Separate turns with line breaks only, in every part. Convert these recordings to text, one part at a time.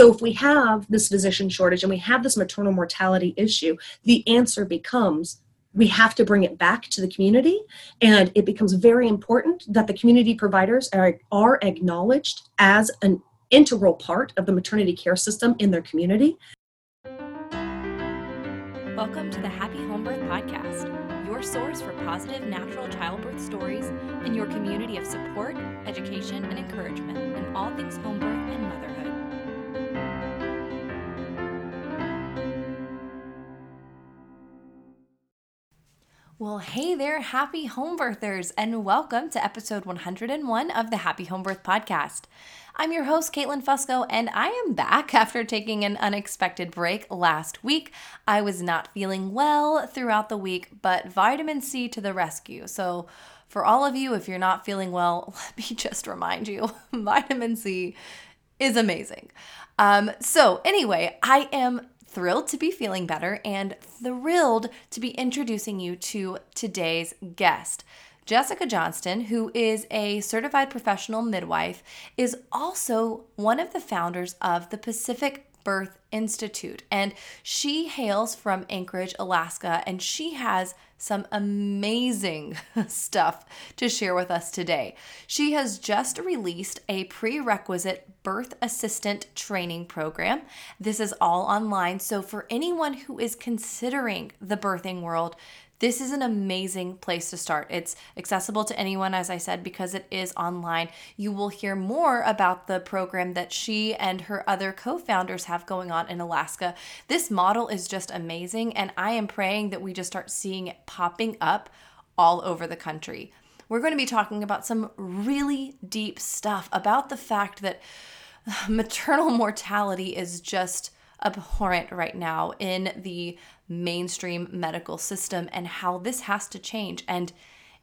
So if we have this physician shortage and we have this maternal mortality issue, the answer becomes we have to bring it back to the community. And it becomes very important that the community providers are, are acknowledged as an integral part of the maternity care system in their community.
Welcome to the happy home birth podcast your source for positive natural childbirth stories and your community of support education and encouragement in all things home birth and motherhood Well, hey there, happy home birthers, and welcome to episode 101 of the Happy Home Birth Podcast. I'm your host, Caitlin Fusco, and I am back after taking an unexpected break last week. I was not feeling well throughout the week, but vitamin C to the rescue. So, for all of you, if you're not feeling well, let me just remind you vitamin C is amazing. Um, so, anyway, I am thrilled to be feeling better and thrilled to be introducing you to today's guest. Jessica Johnston, who is a certified professional midwife, is also one of the founders of the Pacific Birth Institute. And she hails from Anchorage, Alaska, and she has some amazing stuff to share with us today. She has just released a prerequisite birth assistant training program. This is all online. So, for anyone who is considering the birthing world, this is an amazing place to start. It's accessible to anyone, as I said, because it is online. You will hear more about the program that she and her other co founders have going on in Alaska. This model is just amazing, and I am praying that we just start seeing it popping up all over the country. We're going to be talking about some really deep stuff about the fact that maternal mortality is just abhorrent right now in the mainstream medical system and how this has to change. And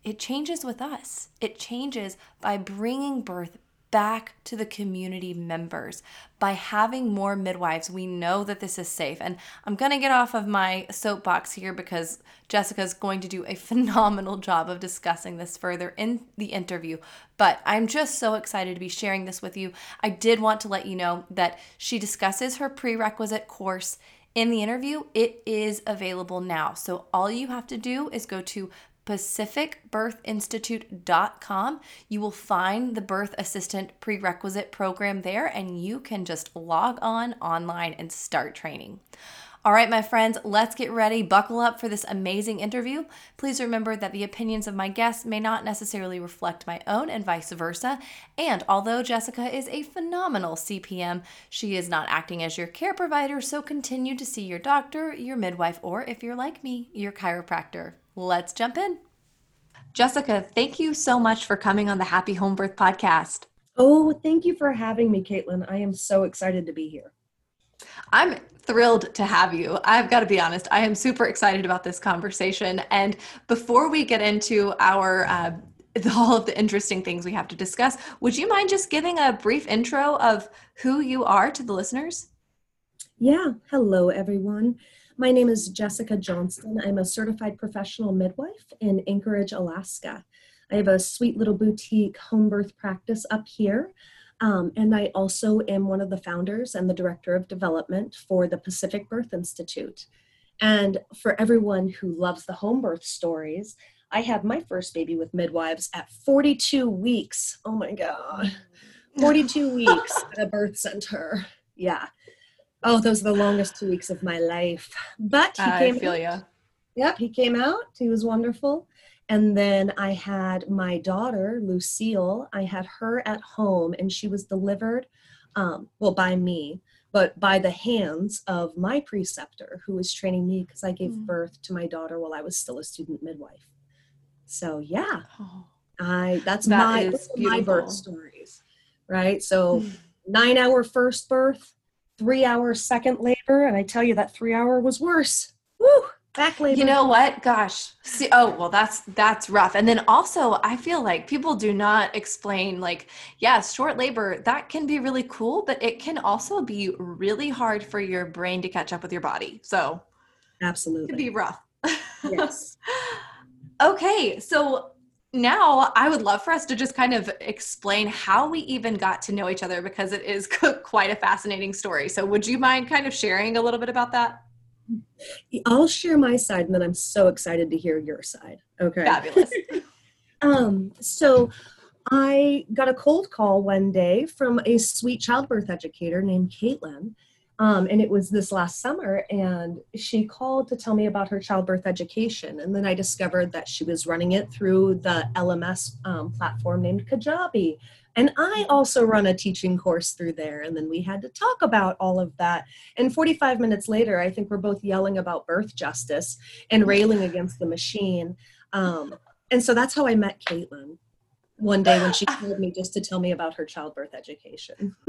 it changes with us. It changes by bringing birth back to the community members by having more midwives. We know that this is safe. And I'm going to get off of my soapbox here because Jessica is going to do a phenomenal job of discussing this further in the interview. But I'm just so excited to be sharing this with you. I did want to let you know that she discusses her prerequisite course in the interview, it is available now. So all you have to do is go to pacificbirthinstitute.com. You will find the birth assistant prerequisite program there, and you can just log on online and start training. All right, my friends, let's get ready. Buckle up for this amazing interview. Please remember that the opinions of my guests may not necessarily reflect my own and vice versa. And although Jessica is a phenomenal CPM, she is not acting as your care provider, so continue to see your doctor, your midwife, or if you're like me, your chiropractor. Let's jump in. Jessica, thank you so much for coming on the Happy Home Birth podcast.
Oh, thank you for having me, Caitlin. I am so excited to be here.
I'm thrilled to have you. I've got to be honest, I am super excited about this conversation. And before we get into our uh, all of the interesting things we have to discuss, would you mind just giving a brief intro of who you are to the listeners?
Yeah. Hello, everyone. My name is Jessica Johnston. I'm a certified professional midwife in Anchorage, Alaska. I have a sweet little boutique home birth practice up here. Um, and I also am one of the founders and the director of development for the Pacific Birth Institute. And for everyone who loves the home birth stories, I had my first baby with midwives at 42 weeks. Oh my God. 42 weeks at a birth center. Yeah. Oh, those are the longest two weeks of my life. But he
I
came
feel
out.
you.
Yep, he came out. He was wonderful. And then I had my daughter, Lucille, I had her at home and she was delivered, um, well, by me, but by the hands of my preceptor who was training me because I gave mm. birth to my daughter while I was still a student midwife. So, yeah, oh, I that's that my, my birth stories, right? So, mm. nine hour first birth, three hour second labor. And I tell you, that three hour was worse. Woo! back labor.
You know what? Gosh. See, oh, well, that's that's rough. And then also, I feel like people do not explain like, yes, short labor that can be really cool, but it can also be really hard for your brain to catch up with your body. So,
absolutely,
it can be rough.
Yes.
okay, so now I would love for us to just kind of explain how we even got to know each other because it is quite a fascinating story. So, would you mind kind of sharing a little bit about that?
I'll share my side, and then I'm so excited to hear your side. Okay.
Fabulous.
um, so, I got a cold call one day from a sweet childbirth educator named Caitlin um, and it was this last summer, and she called to tell me about her childbirth education. And then I discovered that she was running it through the LMS um, platform named Kajabi. And I also run a teaching course through there. And then we had to talk about all of that. And 45 minutes later, I think we're both yelling about birth justice and railing against the machine. Um, and so that's how I met Caitlin one day when she called me just to tell me about her childbirth education.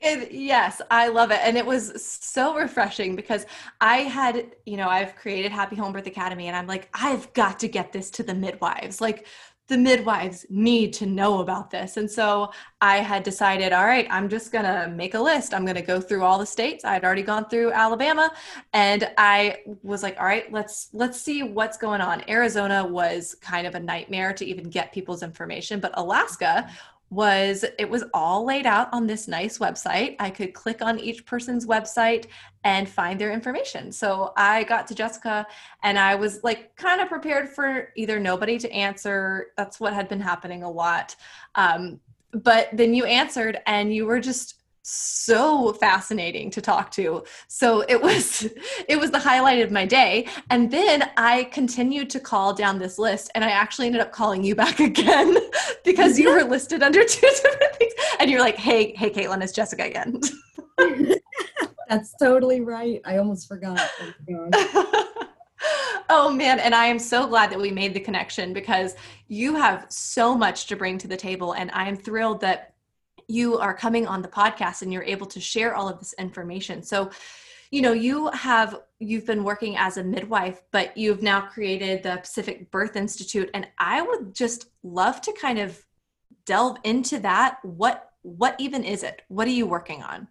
it, yes, I love it. And it was so refreshing because I had, you know, I've created Happy Home Birth Academy and I'm like, I've got to get this to the midwives. Like, the midwives need to know about this. And so I had decided, all right, I'm just going to make a list. I'm going to go through all the states. I had already gone through Alabama and I was like, all right, let's let's see what's going on. Arizona was kind of a nightmare to even get people's information, but Alaska was it was all laid out on this nice website. I could click on each person's website and find their information. So I got to Jessica and I was like kind of prepared for either nobody to answer. That's what had been happening a lot. Um, but then you answered and you were just so fascinating to talk to. So it was it was the highlight of my day. And then i continued to call down this list and i actually ended up calling you back again because you were listed under two different things. And you're like hey hey caitlin it's jessica again.
That's totally right. I almost forgot.
Oh, oh man. And i am so glad that we made the connection because you have so much to bring to the table and i am thrilled that you are coming on the podcast and you're able to share all of this information. So, you know, you have you've been working as a midwife, but you've now created the Pacific Birth Institute and I would just love to kind of delve into that. What what even is it? What are you working on?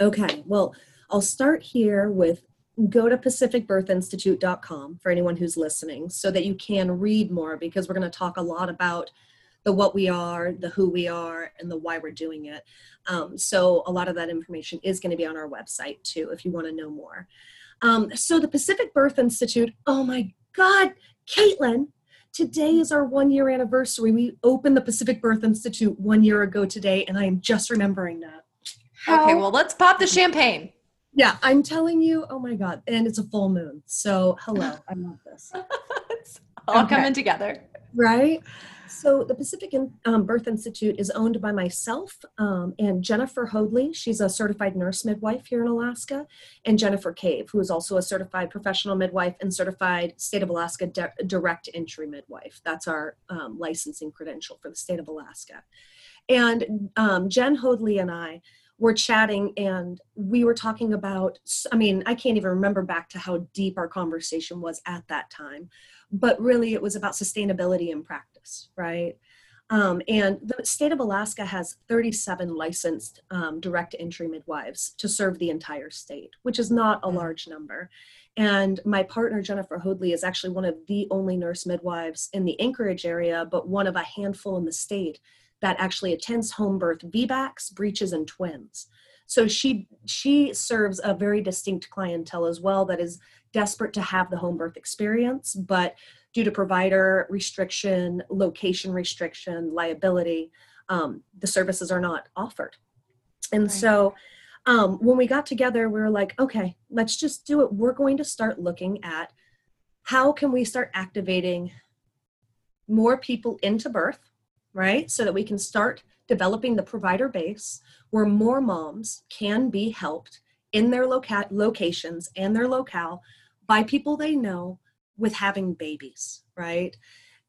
Okay. Well, I'll start here with go to pacificbirthinstitute.com for anyone who's listening so that you can read more because we're going to talk a lot about the what we are, the who we are, and the why we're doing it. Um, so a lot of that information is going to be on our website too, if you want to know more. Um, so the Pacific Birth Institute, oh my God, Caitlin, today is our one year anniversary. We opened the Pacific Birth Institute one year ago today, and I am just remembering that.
How- okay, well, let's pop the champagne.
Yeah, I'm telling you, oh my God. And it's a full moon. So, hello, I love this.
it's all okay. coming together.
Right? So the Pacific um, Birth Institute is owned by myself um, and Jennifer Hoadley. She's a certified nurse midwife here in Alaska, and Jennifer Cave, who is also a certified professional midwife and certified state of Alaska de- direct entry midwife. That's our um, licensing credential for the state of Alaska. And um, Jen Hoadley and I were chatting and we were talking about i mean i can't even remember back to how deep our conversation was at that time but really it was about sustainability in practice, right? Um, and the state of Alaska has 37 licensed um, direct entry midwives to serve the entire state, which is not a mm. large number. And my partner, Jennifer Hoadley, is actually one of the only nurse midwives in the Anchorage area, but one of a handful in the state that actually attends home birth VBACs, breeches, and twins. So she she serves a very distinct clientele as well that is desperate to have the home birth experience, but due to provider restriction, location restriction, liability, um, the services are not offered. And right. so um, when we got together, we were like, okay, let's just do it. We're going to start looking at how can we start activating more people into birth, right? So that we can start developing the provider base where more moms can be helped in their loca- locations and their locale by people they know with having babies, right?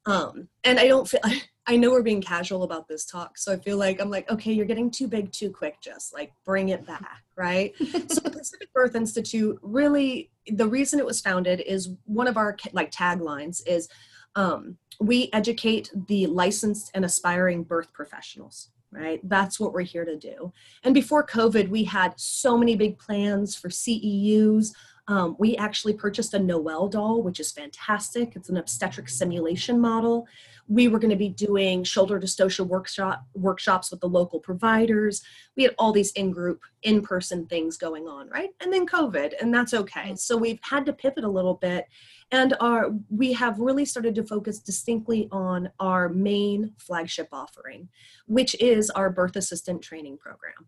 Um, and I don't feel, I know we're being casual about this talk, so I feel like I'm like, okay, you're getting too big too quick, just like bring it back, right? so the Pacific Birth Institute really, the reason it was founded is one of our like taglines is um, we educate the licensed and aspiring birth professionals right? That's what we're here to do. And before COVID, we had so many big plans for CEUs, Um, we actually purchased a Noelle doll, which is fantastic. It's an obstetric simulation model. We were going to be doing shoulder dystocia workshop workshops with the local providers. We had all these in-group, in-person things going on, right? And then COVID, and that's okay. So we've had to pivot a little bit, and our we have really started to focus distinctly on our main flagship offering, which is our birth assistant training program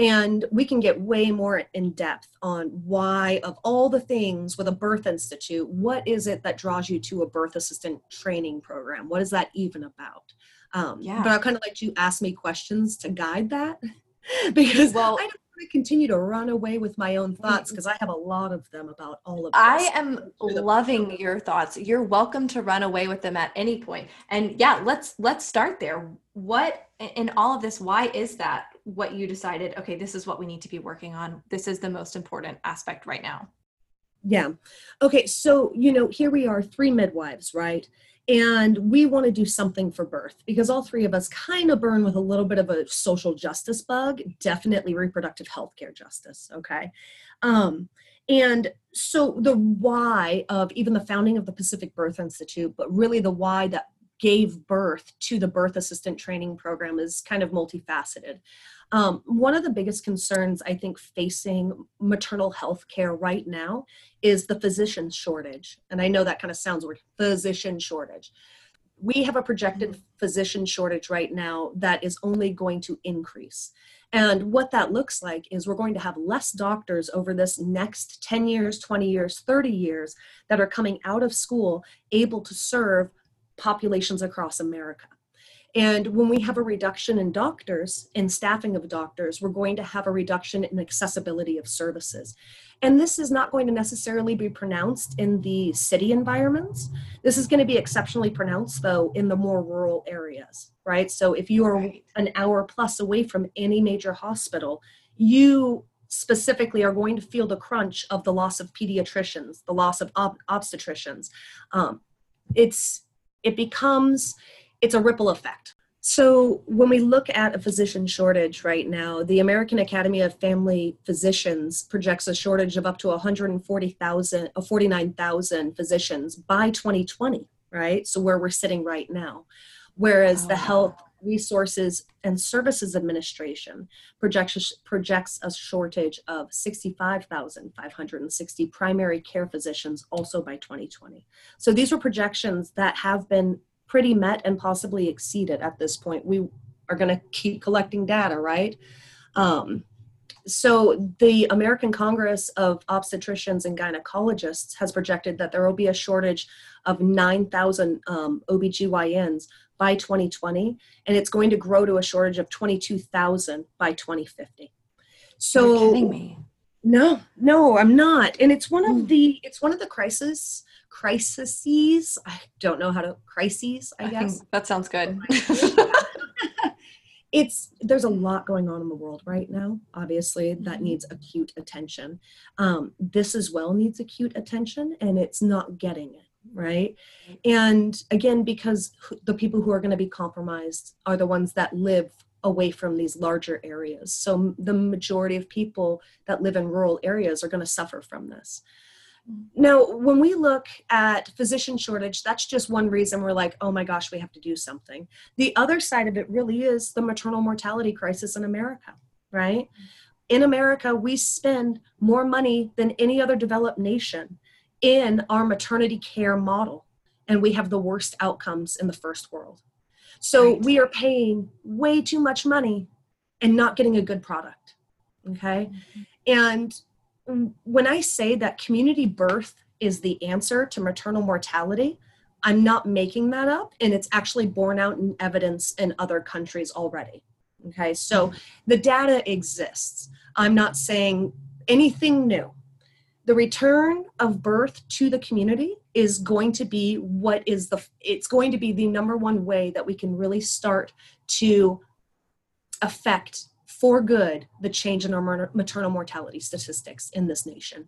and we can get way more in depth on why of all the things with a birth institute what is it that draws you to a birth assistant training program? What is that even about? Um, yeah. but i kind of like you ask me questions to guide that because well i don't want to continue to run away with my own thoughts because i have a lot of them about all of this.
i am loving your thoughts. You're welcome to run away with them at any point. point. And yeah let's let's start there. What in all of this why is that what you decided okay this is what we need to be working on. This is the most important aspect right now.
Yeah. Okay so you know here we are three midwives right? And we want to do something for birth because all three of us kind of burn with a little bit of a social justice bug definitely reproductive health care justice okay? Um, and so the why of even the founding of the pacific birth institute but really the why that gave birth to the birth assistant training program is kind of multifaceted. Um, one of the biggest concerns I think facing maternal health care right now is the physician shortage. And I know that kind of sounds weird physician shortage. We have a projected mm-hmm. physician shortage right now that is only going to increase. And what that looks like is we're going to have less doctors over this next 10 years, 20 years, 30 years that are coming out of school able to serve populations across America. And when we have a reduction in doctors, in staffing of doctors, we're going to have a reduction in accessibility of services. And this is not going to necessarily be pronounced in the city environments. This is going to be exceptionally pronounced, though, in the more rural areas, right? So if you are right. an hour plus away from any major hospital, you specifically are going to feel the crunch of the loss of pediatricians, the loss of ob- obstetricians. Um, it's it becomes it's a ripple effect. So when we look at a physician shortage right now the american academy of family physicians projects a shortage of up to 140000 uh, 49000 physicians by 2020 right? So where we're sitting right now. Whereas the health resources and services administration projects projects a shortage of 65,560 primary care physicians also by 2020 so these are projections that have been pretty met and possibly exceeded at this point. We are going to keep collecting data right? Um, so the American Congress of Obstetricians and Gynecologists has projected that there will be a shortage of 9,000 um, OBGYNs by 2020, and it's going to grow to a shortage of 22,000 by 2050. So
You're kidding me.
No, no, I'm not. And it's one of hmm. the it's one of the crisis crises. I don't know how to crises, I, I guess.
that sounds good.
it's there's a lot going on in the world right now obviously that mm-hmm. needs acute attention um, this as well needs acute attention and it's not getting it right? And again because the people who are going to be compromised are the ones that live away from these larger areas. So the majority of people that live in rural areas are going to suffer from this. Mm-hmm. Now when we look at physician shortage that's just one reason we're like oh my gosh we have to do something. The other side of it really is the maternal mortality crisis in america right? Mm-hmm. In america we spend more money than any other developed nation in our maternity care model and we have the worst outcomes in the first world. So right. we are paying way too much money and not getting a good product. Okay. Mm-hmm. And when I say that community birth is the answer to maternal mortality, I'm not making that up, and it's actually borne out in evidence in other countries already. Okay, so mm-hmm. the data exists. I'm not saying anything new the return of birth to the community is going to be what is the it's going to be the number one way that we can really start to affect for good the change in our maternal mortality statistics in this nation.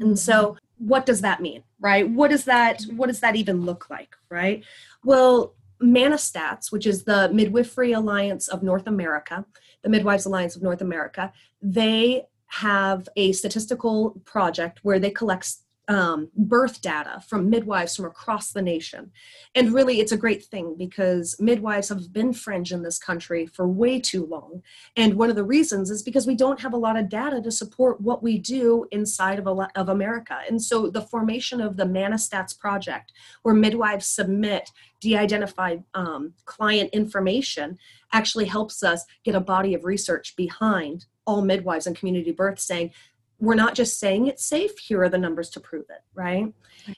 And so what does that mean right? What does that what does that even look like right? Well MANASTATS, which is the Midwifery Alliance of North America, the Midwives Alliance of North America, they have a statistical project where they collect um, birth data from midwives from across the nation. And really, it's a great thing because midwives have been fringe in this country for way too long. And one of the reasons is because we don't have a lot of data to support what we do inside of, a, of America. And so the formation of the Manastats project, where midwives submit de identified um, client information, actually helps us get a body of research behind all midwives and community births saying, we're not just saying it's safe here are the numbers to prove it right?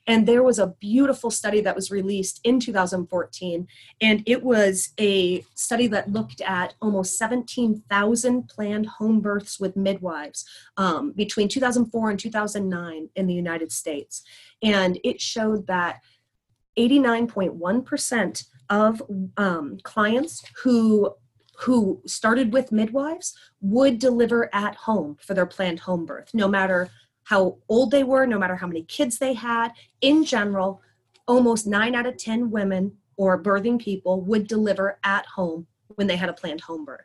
And there was a beautiful study that was released in 2014 and it was a study that looked at almost 17,000 planned home births with midwives um, between 2004 and 2009 in the united states. And it showed that 89.1% of um, clients who who started with midwives would deliver at home for their planned home birth, no matter how old they were, no matter how many kids they had. In general, almost nine out of 10 women or birthing people would deliver at home when they had a planned home birth.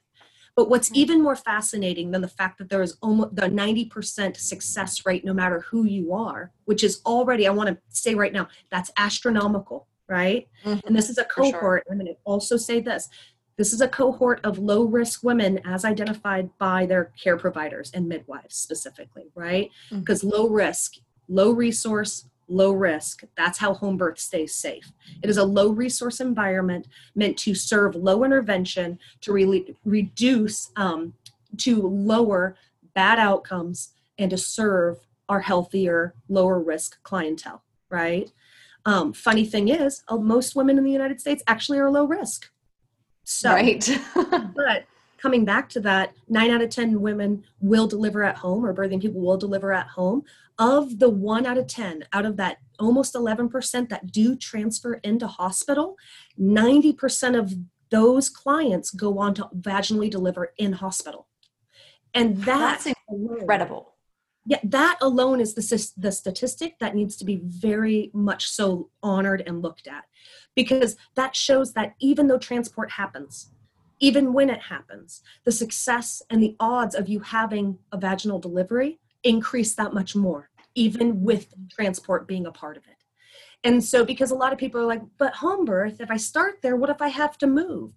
But what's even more fascinating than the fact that there is almost the 90% success rate, no matter who you are, which is already, I want to say right now, that's astronomical, right? Mm-hmm. And this is a cohort. Sure. I'm going to also say this this is a cohort of low risk women as identified by their care providers and midwives specifically, right? Because mm-hmm. low risk, low resource, low risk. That's how home birth stays safe. It is a low resource environment meant to serve low intervention to really reduce, um, to lower bad outcomes and to serve our healthier, lower risk clientele, right? Um, funny thing is, uh, most women in the United States actually are low risk. So, right. but coming back to that, nine out of 10 women will deliver at home or birthing people will deliver at home. Of the one out of 10, out of that almost 11% that do transfer into hospital, 90% of those clients go on to vaginally deliver in hospital. And that
that's incredible.
Yeah, that alone is the, the statistic that needs to be very much so honored and looked at because that shows that even though transport happens, even when it happens, the success and the odds of you having a vaginal delivery increase that much more, even with transport being a part of it. And so, because a lot of people are like, but home birth, if I start there, what if I have to move?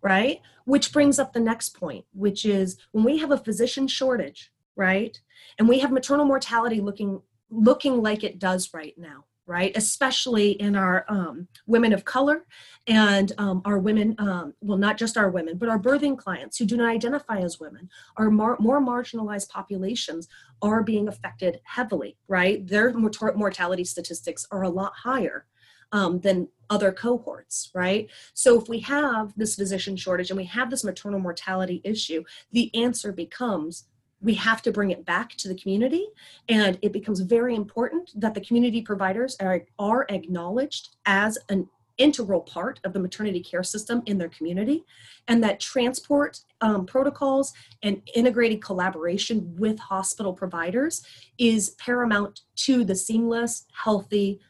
Right? Which brings up the next point, which is when we have a physician shortage, right? And we have maternal mortality looking looking like it does right now right? Especially in our um, women of color and um, our women, um, well, not just our women, but our birthing clients who do not identify as women, our mar- more marginalized populations are being affected heavily, right? Their mort- mortality statistics are a lot higher. Um, than other cohorts, right? So if we have this physician shortage and we have this maternal mortality issue, the answer becomes we have to bring it back to the community. And it becomes very important that the community providers are, are acknowledged as an integral part of the maternity care system in their community. And that transport um, protocols and integrated collaboration with hospital providers is paramount to the seamless healthy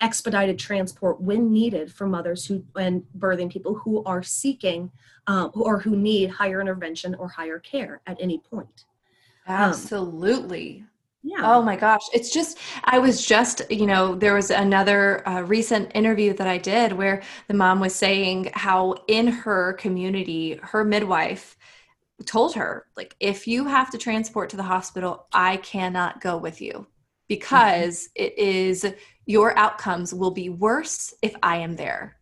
expedited transport when needed for mothers who and birthing people who are seeking um, or who need higher intervention or higher care at any point
Absolutely. Um, yeah. Oh my gosh. It's just, I was just, you know, there was another uh, recent interview that I did where the mom was saying how in her community, her midwife told her, like, if you have to transport to the hospital, I cannot go with you because mm-hmm. it is your outcomes will be worse if I am there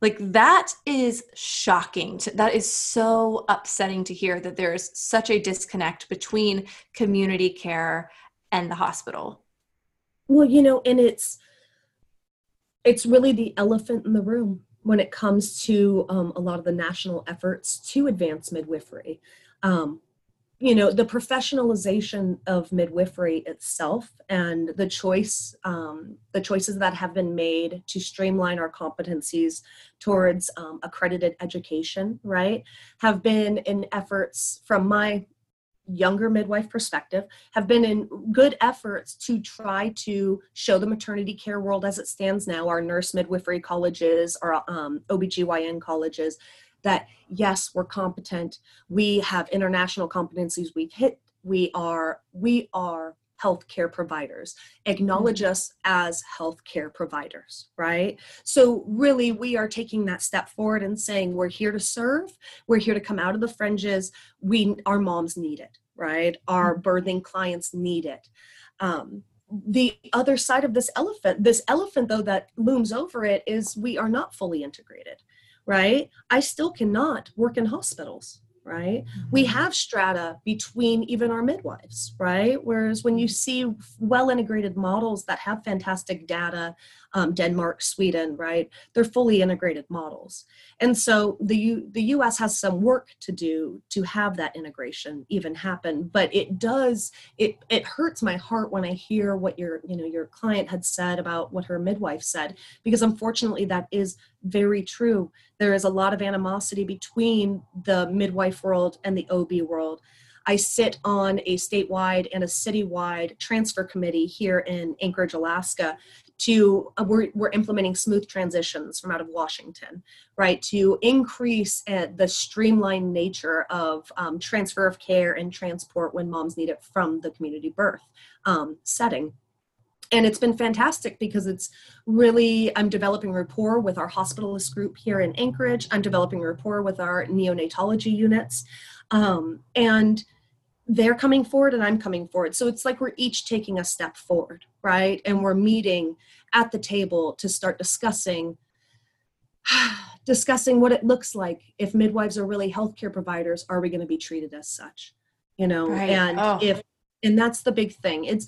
like that is shocking to, that is so upsetting to hear that there's such a disconnect between community care and the hospital.
Well you know and it's it's really the elephant in the room when it comes to um, a lot of the national efforts to advance midwifery. Um, you know the professionalization of midwifery itself and the choice um, the choices that have been made to streamline our competencies towards um, accredited education right have been in efforts from my younger midwife perspective have been in good efforts to try to show the maternity care world as it stands now our nurse midwifery colleges our um, obgyn colleges that yes, we're competent. We have international competencies. We've hit we are we are healthcare providers acknowledge mm-hmm. us as healthcare providers right so really we are taking that step forward and saying we're here to serve we're here to come out of the fringes we our moms need it right our mm-hmm. birthing clients need it um, the other side of this elephant this elephant though that looms over it is we are not fully integrated right i still cannot work in hospitals right? We mm-hmm. have strata between even our midwives, right? Whereas when you see well integrated models that have fantastic data, um, Denmark, Sweden, right? They're fully integrated models. And so the, U, the US has some work to do to have that integration even happen, but it does, it, it hurts my heart when I hear what your, you know, your client had said about what her midwife said, because unfortunately that is very true. There is a lot of animosity between the midwife world and the OB world. I sit on a statewide and a citywide transfer committee here in Anchorage, Alaska. To uh, we're, we're implementing smooth transitions from out of Washington, right? To increase uh, the streamlined nature of um, transfer of care and transport when moms need it from the community birth um, setting and it's been fantastic because it's really i'm developing rapport with our hospitalist group here in anchorage i'm developing rapport with our neonatology units um, and they're coming forward and i'm coming forward. So it's like we're each taking a step forward right? And we're meeting at the table to start discussing discussing what it looks like if midwives are really healthcare providers are we going to be treated as such you know? Right. and oh. if and that's the big thing. It's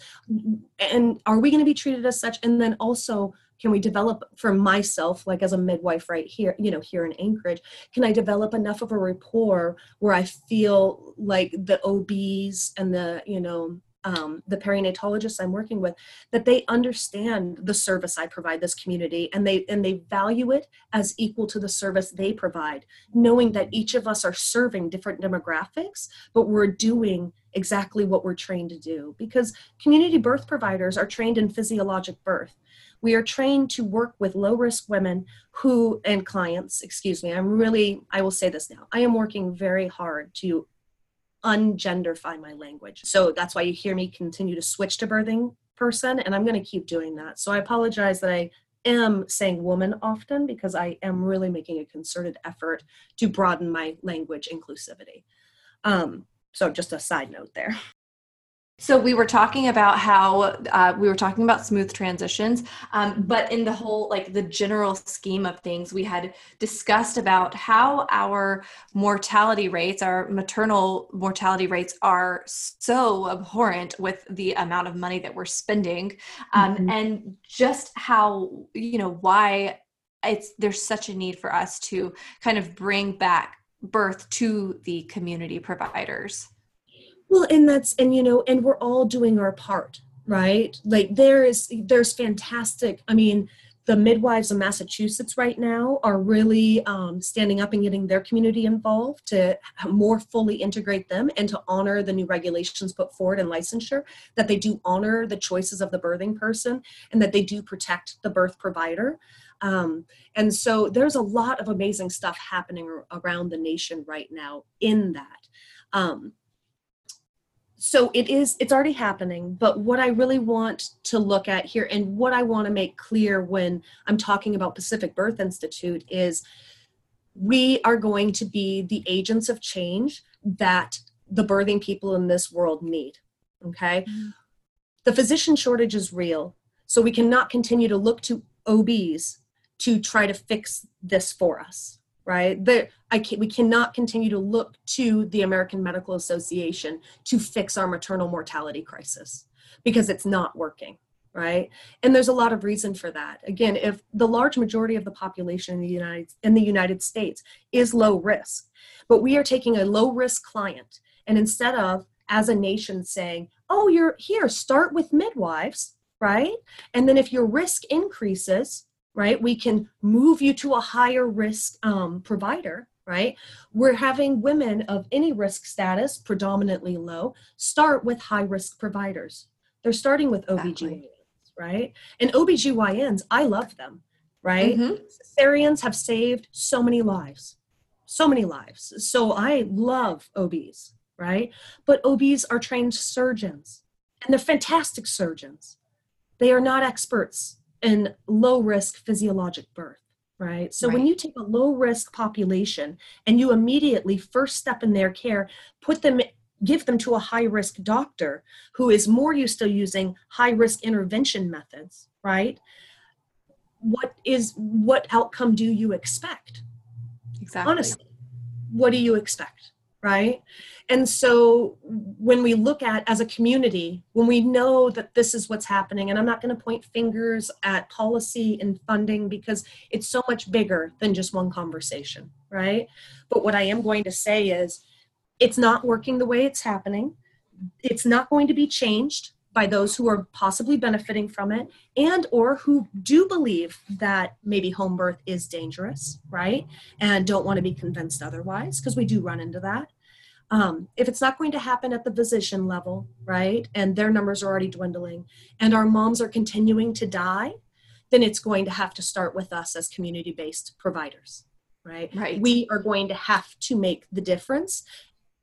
and are we going to be treated as such? And then also can we develop for myself like as a midwife right here you know here in anchorage can i develop enough of a rapport where i feel like the obs and the you know um, the perinatologists I'm working with that they understand the service I provide this community and they and they value it as equal to the service they provide, knowing that each of us are serving different demographics, but we're doing exactly what we're trained to do because community birth providers are trained in physiologic birth. We are trained to work with low risk women who and clients, excuse me. I'm really I will say this now. I am working very hard to ungenderfy my language. So that's why you hear me continue to switch to birthing person, and I'm going to keep doing that. So I apologize that I am saying woman often because I am really making a concerted effort to broaden my language inclusivity. Um, so just a side note there.
So we were talking about how uh, we were talking about smooth transitions, um, but in the whole like the general scheme of things, we had discussed about how our mortality rates, our maternal mortality rates, are so abhorrent with the amount of money that we're spending, um, mm-hmm. and just how you know why it's there's such a need for us to kind of bring back birth to the community providers.
Well, and that's and you know, and we're all doing our part, right? Like there is there's fantastic. I mean, the midwives of Massachusetts right now are really um, standing up and getting their community involved to more fully integrate them and to honor the new regulations put forward in licensure, that they do honor the choices of the birthing person and that they do protect the birth provider. Um, and so there's a lot of amazing stuff happening around the nation right now in that. Um, so it is it's already happening but what i really want to look at here and what i want to make clear when i'm talking about pacific birth institute is we are going to be the agents of change that the birthing people in this world need okay mm-hmm. the physician shortage is real so we cannot continue to look to obs to try to fix this for us right? That I can, we cannot continue to look to the American Medical Association to fix our maternal mortality crisis because it's not working, right? And there's a lot of reason for that. Again, if the large majority of the population in the United in the United States is low risk, but we are taking a low risk client and instead of as a nation saying, "Oh, you're here, start with midwives," right? And then if your risk increases, right? We can move you to a higher risk um, provider, right? We're having women of any risk status, predominantly low, start with high risk providers. They're starting with OBGYNs, exactly. right? And OBGYNs, I love them, right? mm-hmm. Cesareans have saved so many lives, so many lives. So I love OBs, right? But OBs are trained surgeons and they're fantastic surgeons. They are not experts in low risk physiologic birth, right? So right. when you take a low risk population and you immediately first step in their care, put them give them to a high risk doctor who is more used to using high risk intervention methods, right? What is what outcome do you expect?
Exactly.
Honestly, what do you expect? Right. And so when we look at as a community, when we know that this is what's happening, and I'm not going to point fingers at policy and funding because it's so much bigger than just one conversation, right? But what I am going to say is it's not working the way it's happening. It's not going to be changed by those who are possibly benefiting from it and or who do believe that maybe home birth is dangerous right? And don't want to be convinced otherwise because we do run into that. Um, if it's not going to happen at the physician level right and their numbers are already dwindling and our moms are continuing to die then it's going to have to start with us as community based providers right?
Right.
We are going to have to make the difference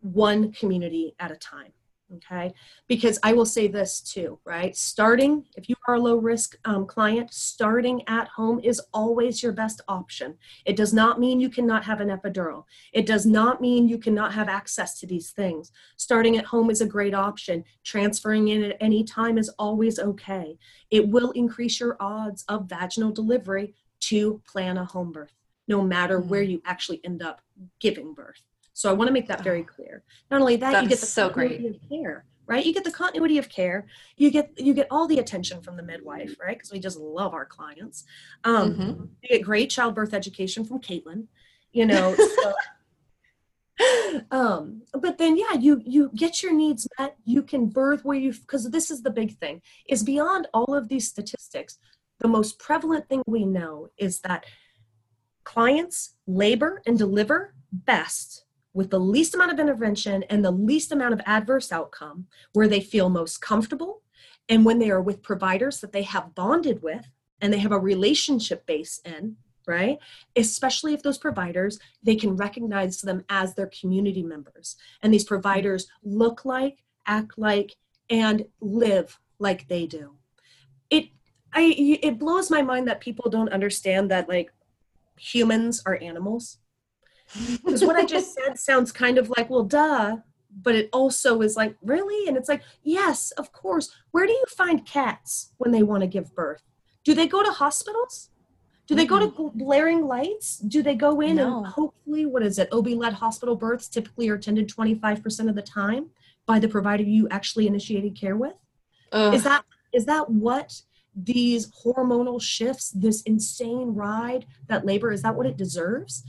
one community at a time okay? Because i will say this too right? Starting if you are a low risk um, client starting at home is always your best option. It does not mean you cannot have an epidural. It does not mean you cannot have access to these things. Starting at home is a great option. Transferring in at any time is always okay. It will increase your odds of vaginal delivery to plan a home birth no matter mm-hmm. where you actually end up giving birth so I want to make that very clear. Not only that, you get the
so great
of care, right? You get the continuity of care. You get you get all the attention from the midwife, right? Because we just love our clients. Um, mm-hmm. You get great childbirth education from Caitlin. You know. so, um but then yeah you you get your needs met you can birth where you because this is the big thing is beyond all of these statistics the most prevalent thing we know is that clients labor and deliver best with the least amount of intervention and the least amount of adverse outcome, where they feel most comfortable, and when they are with providers that they have bonded with and they have a relationship base in, right? Especially if those providers, they can recognize them as their community members. And these providers look like, act like, and live like they do. It I it blows my mind that people don't understand that like humans are animals because what I just said sounds kind of like, well, duh, but it also is like, really? And it's like, yes, of course. Where do you find cats when they want to give birth? Do they go to hospitals? Do they go to mm-hmm. blaring lights? Do they go in no. and hopefully, what is it? OB led hospital births typically are attended 25% of the time by the provider you actually initiated care with? Ugh. Is that is that what these hormonal shifts, this insane ride that labor, is that what it deserves?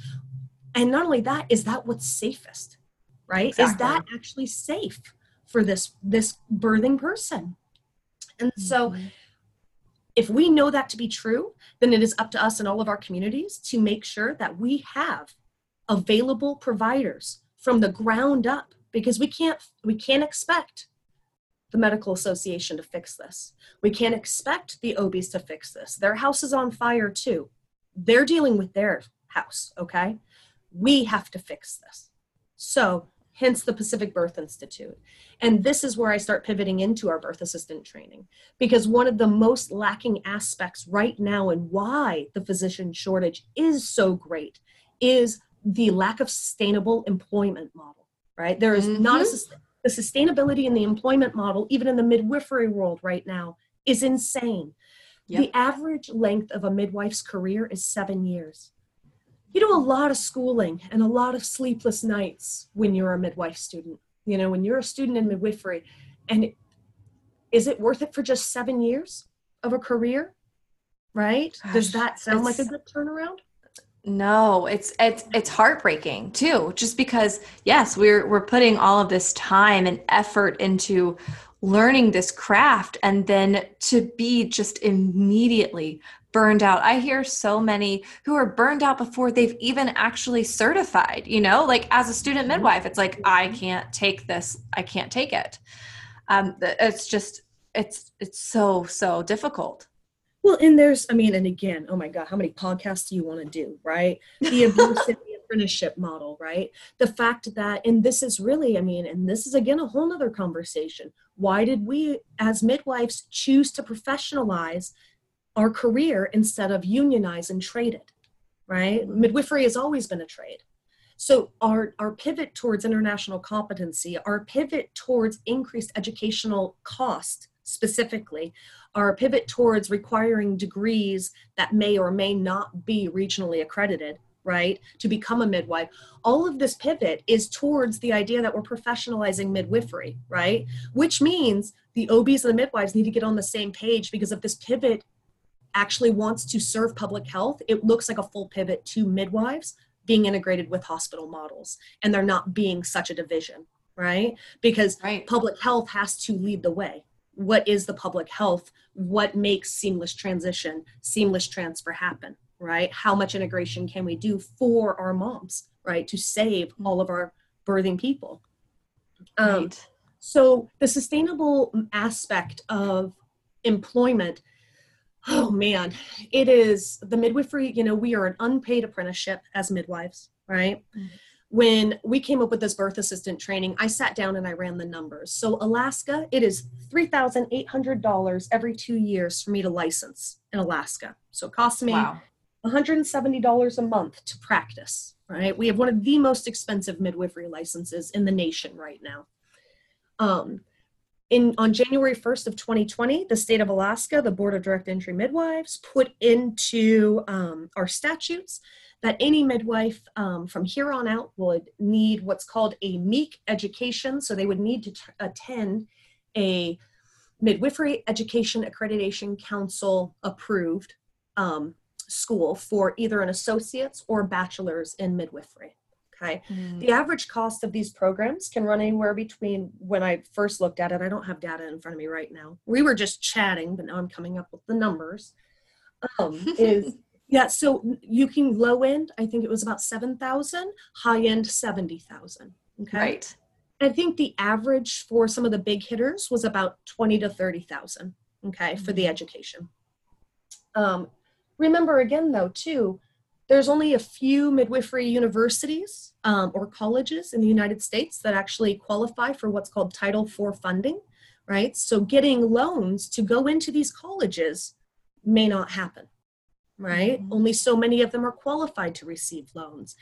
And not only that is that what's safest right? Exactly. is that actually safe for this this birthing person? And mm-hmm. so if we know that to be true then it is up to us and all of our communities to make sure that we have available providers from the ground up because we can't we can't expect the medical association to fix this. We can't expect the obs to fix this. Their house is on fire too. They're dealing with their house okay we have to fix this. So, hence the Pacific Birth Institute. And this is where I start pivoting into our birth assistant training because one of the most lacking aspects right now and why the physician shortage is so great is the lack of sustainable employment model, right? There is mm-hmm. not a mm-hmm. the sustainability in the employment model, even in the midwifery world right now, is insane. Yep. The average length of a midwife's career is seven years you do a lot of schooling and a lot of sleepless nights when you're a midwife student. You know, when you're a student in midwifery, and is it worth it for just seven years of a career? Right? Gosh, Does that sound like a good turnaround?
No, it's it's it's heartbreaking too. Just because yes, we're we're putting all of this time and effort into learning this craft and then to be just immediately burned out. I hear so many who are burned out before they've even actually certified, you know, like as a student mm-hmm. midwife, it's like, I can't take this. I can't take it. Um, it's just, it's, it's so, so difficult.
Well, and there's, I mean, and again, oh my God, how many podcasts do you want to do, right? The the apprenticeship model, right? The fact that, and this is really, I mean, and this is again a whole nother conversation. Why did we as midwives choose to professionalize our career instead of unionize and trade it, right? Mm-hmm. Midwifery has always been a trade. So our, our pivot towards international competency, our pivot towards increased educational cost specifically, our pivot towards requiring degrees that may or may not be regionally accredited, right, to become a midwife. All of this pivot is towards the idea that we're professionalizing midwifery, right? Which means the OBs and the midwives need to get on the same page because if this pivot actually wants to serve public health, it looks like a full pivot to midwives being integrated with hospital models and there not being such a division, right? Because right. public health has to lead the way. What is the public health? What makes seamless transition, seamless transfer happen, right? How much integration can we do for our moms, right? To save all of our birthing people. Um, right. So the sustainable aspect of employment oh man, it is the midwifery. You know, we are an unpaid apprenticeship as midwives, right? Mm-hmm. When we came up with this birth assistant training, I sat down and I ran the numbers. So, Alaska, it is $3,800 every two years for me to license in Alaska. So, it costs me wow. $170 a month to practice, right? We have one of the most expensive midwifery licenses in the nation right now. Um, in on January 1st of 2020, the state of Alaska, the Board of Direct Entry Midwives, put into um, our statutes that any midwife um, from here on out would need what's called a MEAC education. So they would need to t- attend a Midwifery Education Accreditation Council approved um, school for either an associate's or bachelor's in midwifery. Okay. Mm. The average cost of these programs can run anywhere between when I first looked at it, I don't have data in front of me right now. We were just chatting, but now I'm coming up with the numbers. Um, is yeah, so you can low end, I think it was about 7,000, high end 70,000. Okay.
Right.
I think the average for some of the big hitters was about 20 to 30,000, okay, mm-hmm. for the mm-hmm. education. Um, remember again though too there's only a few midwifery universities um, or colleges in the United States that actually qualify for what's called Title IV funding, right? So getting loans to go into these colleges may not happen, right? Mm-hmm. Only so many of them are qualified to receive loans.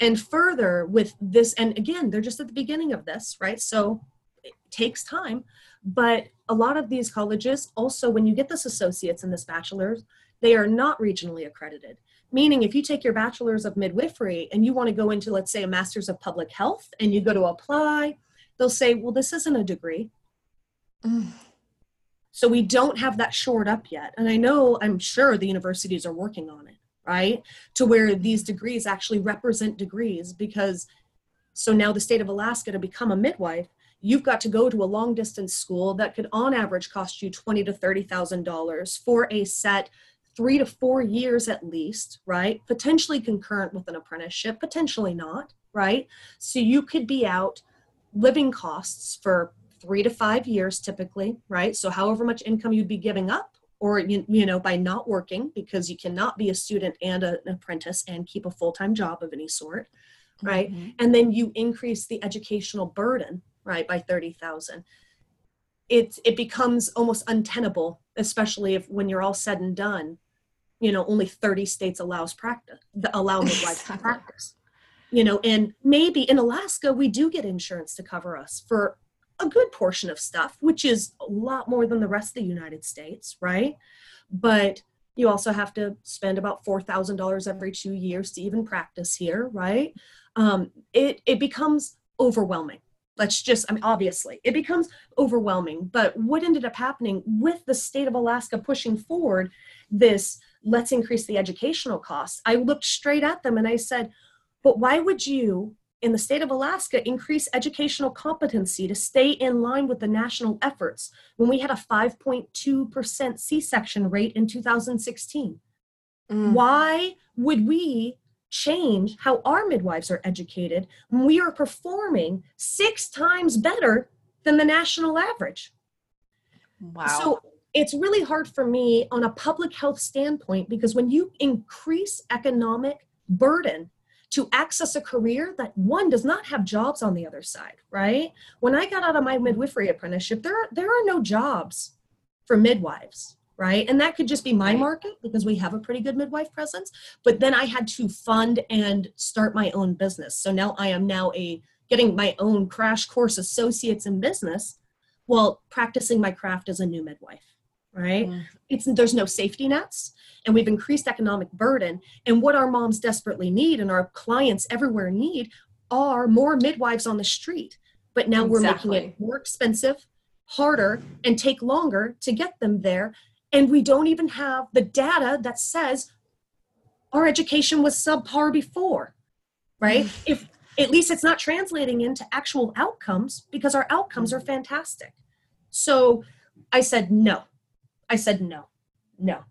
And further, with this, and again, they're just at the beginning of this, right? So it takes time. But a lot of these colleges also, when you get this associates and this bachelor's, they are not regionally accredited. Meaning, if you take your bachelor's of midwifery and you want to go into, let's say, a master's of public health and you go to apply, they'll say, well, this isn't a degree. Mm. So we don't have that shored up yet. And I know, I'm sure the universities are working on it, right? To where these degrees actually represent degrees because so now the state of Alaska to become a midwife, you've got to go to a long distance school that could on average cost you twenty to thirty thousand dollars for a set three to four years at least, right? Potentially concurrent with an apprenticeship, potentially not, right? So you could be out living costs for three to five years typically, right? So however much income you'd be giving up or you, you know by not working because you cannot be a student and a, an apprentice and keep a full-time job of any sort right mm-hmm. and then you increase the educational burden right by 30,000 it it becomes almost untenable especially if when you're all said and done you know only 30 states allows practice allow midwives to practice. You know and maybe in alaska we do get insurance to cover us for a good portion of stuff which is a lot more than the rest of the united states right? But you also have to spend about $4000 every two years to even practice here right? Um, it, it becomes overwhelming. Let's just i mean obviously it becomes overwhelming but what ended up happening with the state of alaska pushing forward this let's increase the educational costs. I looked straight at them and I said, but why would you, in the state of Alaska, increase educational competency to stay in line with the national efforts when we had a 5.2% C section rate in 2016? Mm. Why would we change how our midwives are educated when we are performing six times better than the national average?
Wow.
So it's really hard for me on a public health standpoint because when you increase economic burden to access a career that one does not have jobs on the other side, right? When I got out of my midwifery apprenticeship, there are, there are no jobs for midwives, right? And that could just be my market because we have a pretty good midwife presence, but then I had to fund and start my own business. So now I am now a getting my own crash course associates in business while practicing my craft as a new midwife right? Mm. it's there's no safety nets and we've increased economic burden and what our moms desperately need and our clients everywhere need are more midwives on the street. But now exactly. we're making it more expensive harder and take longer to get them there. And we don't even have the data that says our education was subpar before right? Mm. if at least it's not translating into actual outcomes because our outcomes are fantastic. So i said no I said no, no.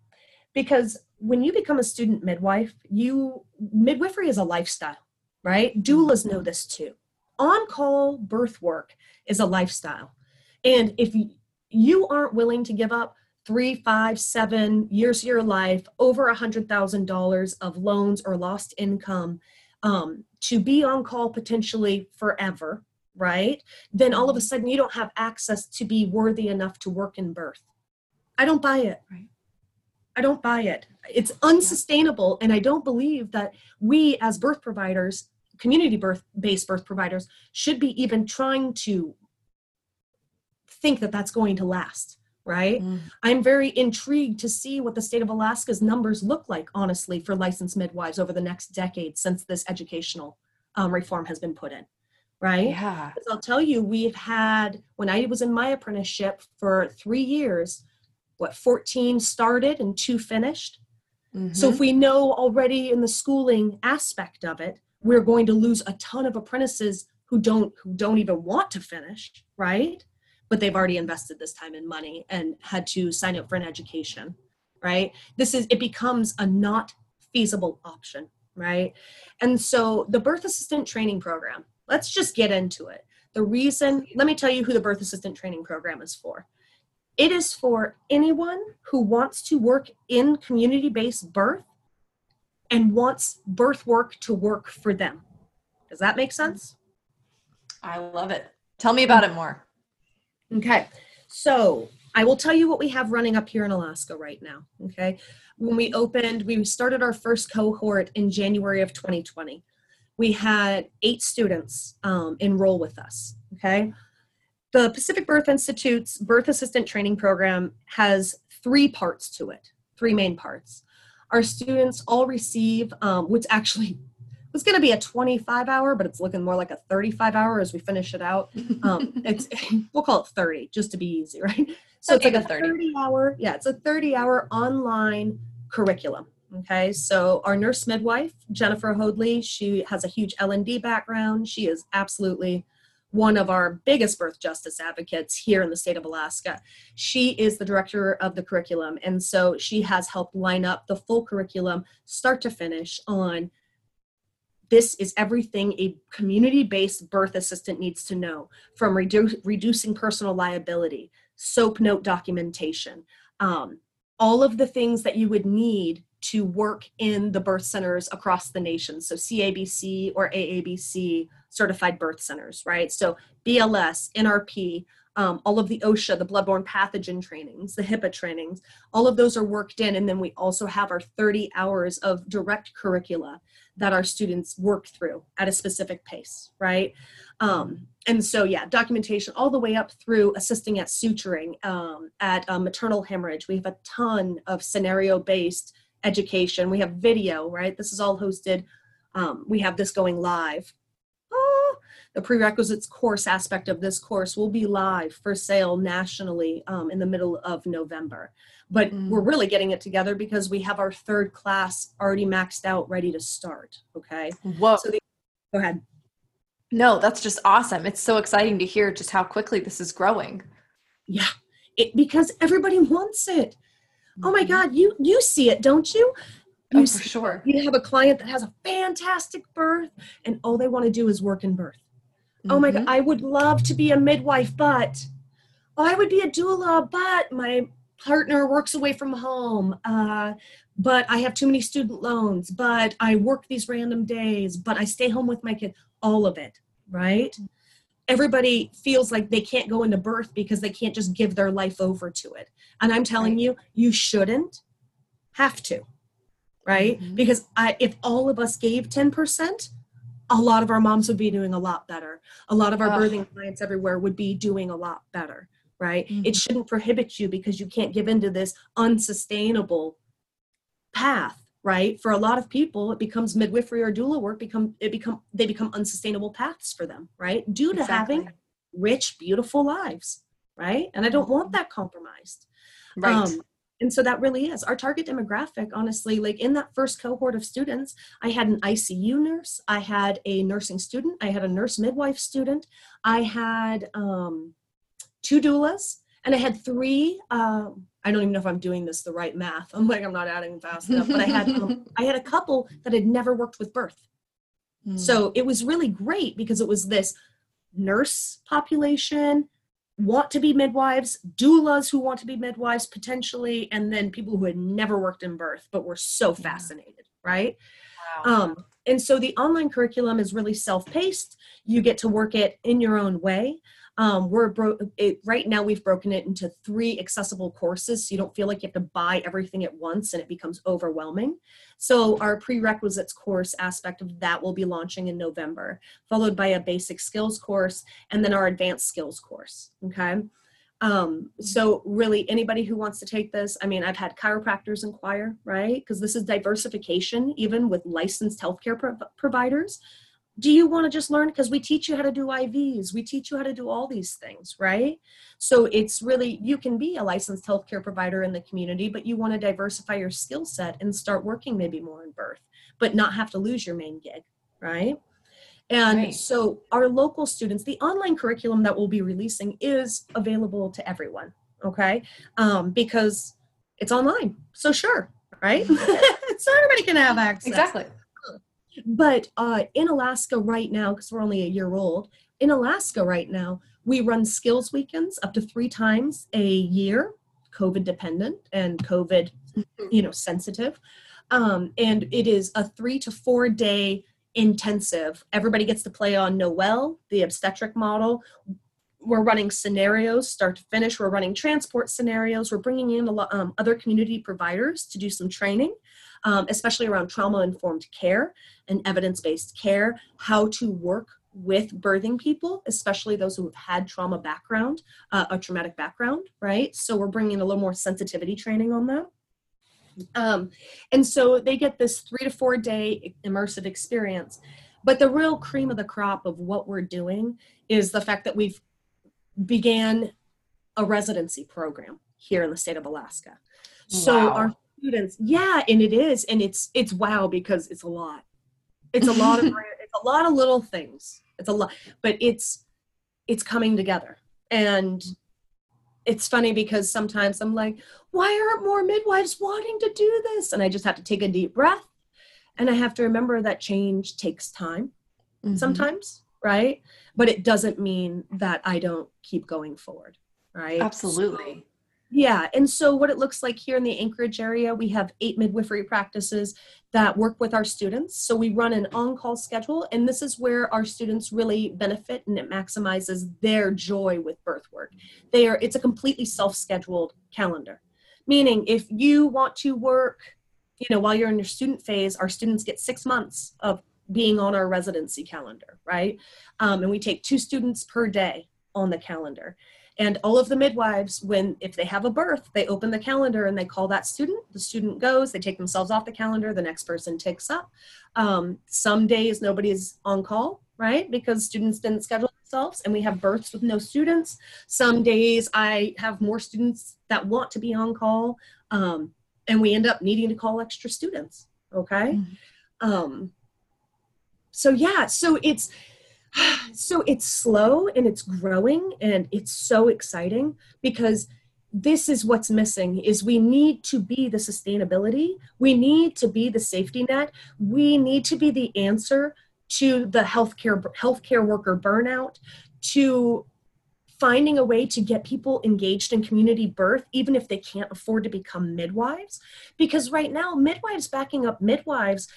Because when you become a student midwife, you midwifery is a lifestyle, right? Doulas know this too. On-call birth work is a lifestyle. And if you aren't willing to give up three, five, seven years of your life, over a hundred thousand dollars of loans or lost income, um, to be on call potentially forever, right? Then all of a sudden you don't have access to be worthy enough to work in birth. I don't buy it. Right. I don't buy it. It's unsustainable. And I don't believe that we as birth providers, community birth based birth providers, should be even trying to think that that's going to last. Right. Mm. I'm very intrigued to see what the state of Alaska's numbers look like, honestly, for licensed midwives over the next decade since this educational um, reform has been put in right?
Yeah.
I'll tell you, we've had, when I was in my apprenticeship for three years, what 14 started and two finished? Mm-hmm. so if we know already in the schooling aspect of it we're going to lose a ton of apprentices who don't who don't even want to finish right? But they've already invested this time and money and had to sign up for an education right? This is it becomes a not feasible option right? And so the birth assistant training program let's just get into it. The reason let me tell you who the birth assistant training program is for it is for anyone who wants to work in community based birth and wants birth work to work for them. Does that make sense?
I love it. Tell me about it more.
Okay. So I will tell you what we have running up here in Alaska right now. Okay. When we opened, we started our first cohort in January of 2020. We had eight students um, enroll with us. Okay. The Pacific Birth Institute's Birth Assistant Training Program has three parts to it, three main parts. Our students all receive, um, which actually was going to be a 25 hour, but it's looking more like a 35 hour as we finish it out. Um, it's we'll call it 30 just to be easy, right? So okay, it's like a 30. 30 hour, yeah, it's a 30 hour online curriculum. Okay, so our nurse midwife Jennifer Hoadley, she has a huge L and D background. She is absolutely one of our biggest birth justice advocates here in the state of Alaska. She is the director of the curriculum, and so she has helped line up the full curriculum, start to finish, on this is everything a community based birth assistant needs to know from redu- reducing personal liability, SOAP note documentation, um, all of the things that you would need to work in the birth centers across the nation. So CABC or AABC certified birth centers, right? So BLS, NRP, um, all of the OSHA, the bloodborne pathogen trainings, the HIPAA trainings, all of those are worked in. And then we also have our 30 hours of direct curricula that our students work through at a specific pace, right? Um, and so, yeah, documentation all the way up through assisting at suturing, um, at um, maternal hemorrhage. We have a ton of scenario based education. We have video, right? This is all hosted. Um, we have this going live the prerequisites course aspect of this course will be live for sale nationally um, in the middle of November. But mm. we're really getting it together because we have our third class already maxed out, ready to start. Okay.
Whoa. So
the, go ahead.
No, that's just awesome. It's so exciting to hear just how quickly this is growing.
Yeah, it, because everybody wants it. Oh my mm-hmm. God, you you see it, don't you? You
oh, for sure.
You have a client that has a fantastic birth, and all they want to do is work in birth. Mm-hmm. Oh my God, mm-hmm. I would love to be a midwife, but oh, I would be a doula, but my partner works away from home, uh, but I have too many student loans, but I work these random days, but I stay home with my kid, all of it, right? Everybody feels like they can't go into birth because they can't just give their life over to it. And I'm telling right. you, you shouldn't have to, right? Mm-hmm. Because I, if all of us gave 10%, a lot of our moms would be doing a lot better. A lot of our birthing clients everywhere would be doing a lot better, right? Mm-hmm. It shouldn't prohibit you because you can't give into this unsustainable path right? For a lot of people it becomes midwifery or doula work become it become they become unsustainable paths for them right? Due to exactly. having rich beautiful lives right? And i don't want mm-hmm. that compromised. Right. Um, and so that really is. Our target demographic honestly like in that first cohort of students i had an icu nurse i had a nursing student i had a nurse midwife student i had um, two doulas and i had three um, I don't even know if I'm doing this the right math. I'm like I'm not adding fast enough, but I had um, I had a couple that had never worked with birth. Mm. So it was really great because it was this nurse population, want to be midwives, doulas who want to be midwives potentially, and then people who had never worked in birth but were so fascinated, right? Wow. Um, and so the online curriculum is really self-paced. You get to work it in your own way. Um, we're bro- it, right now we've broken it into three accessible courses so you don't feel like you have to buy everything at once and it becomes overwhelming. So our prerequisites course aspect of that will be launching in November, followed by a basic skills course and then our advanced skills course. Okay. Um, so really anybody who wants to take this, I mean, I've had chiropractors inquire, right? Because this is diversification, even with licensed healthcare pro- providers do you want to just learn? Because we teach you how to do ivs we teach you how to do all these things right? So it's really you can be a licensed healthcare provider in the community but you want to diversify your skill set and start working maybe more in birth but not have to lose your main gig right? And right. so our local students the online curriculum that we'll be releasing is available to everyone okay? Um, because it's online so sure right? So everybody can have access.
Exactly
but uh, in Alaska right now, because we're only a year old, in Alaska right now, we run skills weekends up to three times a year, COVID dependent and COVID, you know, sensitive. Um, and it is a three to four day intensive. Everybody gets to play on Noelle, the obstetric model. We're running scenarios start to finish. We're running transport scenarios. We're bringing in a lot um, other community providers to do some training um, especially around trauma informed care and evidence based care, how to work with birthing people, especially those who have had trauma background, uh, a traumatic background, right? So we're bringing a little more sensitivity training on that. Um, and so they get this three to four day immersive experience. But the real cream of the crop of what we're doing is the fact that we've began a residency program here in the state of Alaska. So our students. Yeah and it is and it's it's wow because it's a lot. It's a lot of it's a lot of little things. It's a lot but it's it's coming together. And it's funny because sometimes i'm like why aren't more midwives wanting to do this? And i just have to take a deep breath and i have to remember that change takes time mm-hmm. sometimes right? But it doesn't mean that i don't keep going forward right?
Absolutely. so,
yeah, and so what it looks like here in the Anchorage area, we have eight midwifery practices that work with our students. So we run an on call schedule, and this is where our students really benefit and it maximizes their joy with birth work. They are, it's a completely self scheduled calendar, meaning if you want to work, you know, while you're in your student phase, our students get six months of being on our residency calendar, right? Um, and we take two students per day on the calendar. And all of the midwives, when if they have a birth, they open the calendar and they call that student. The student goes, they take themselves off the calendar, the next person takes up. Um, some days nobody's on call, right? Because students didn't schedule themselves and we have births with no students. Some days I have more students that want to be on call. Um, and we end up needing to call extra students. Okay. Mm-hmm. Um, so yeah, so it's so it's slow and it's growing and it's so exciting because this is what's missing is we need to be the sustainability we need to be the safety net we need to be the answer to the healthcare healthcare worker burnout to finding a way to get people engaged in community birth, even if they can't afford to become midwives. Because right now, midwives backing up midwives,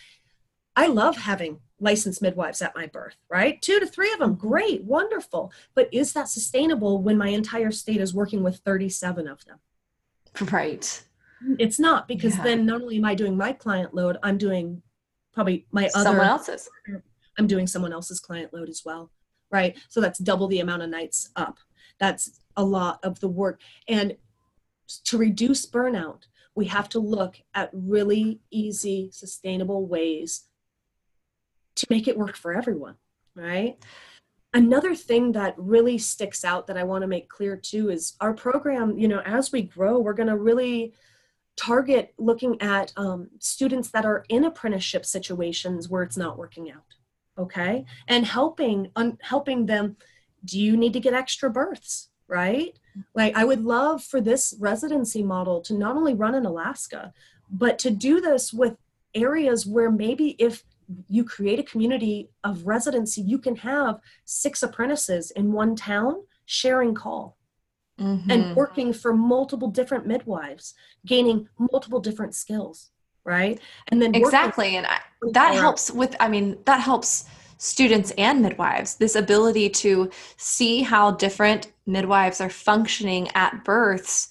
I love having licensed midwives at my birth, right? Two to three of them, mm-hmm. great, wonderful. But is that sustainable when my entire state is working with 37 of them?
Right.
It's not because yeah. then not only am I doing my client load, I'm doing probably my other
someone else's.
I'm doing someone else's client load as well, right? So that's double the amount of nights up. That's a lot of the work. And to reduce burnout, we have to look at really easy, sustainable ways to make it work for everyone, right? Another thing that really sticks out that I want to make clear too is our program, you know, as we grow, we're going to really target looking at um, students that are in apprenticeship situations where it's not working out okay and helping un- helping them do you need to get extra births right like i would love for this residency model to not only run in alaska but to do this with areas where maybe if you create a community of residency you can have six apprentices in one town sharing call mm-hmm. and working for multiple different midwives, gaining multiple different skills, right? And then
exactly, and I, that helps with. I mean, that helps students and midwives this ability to see how different midwives are functioning at births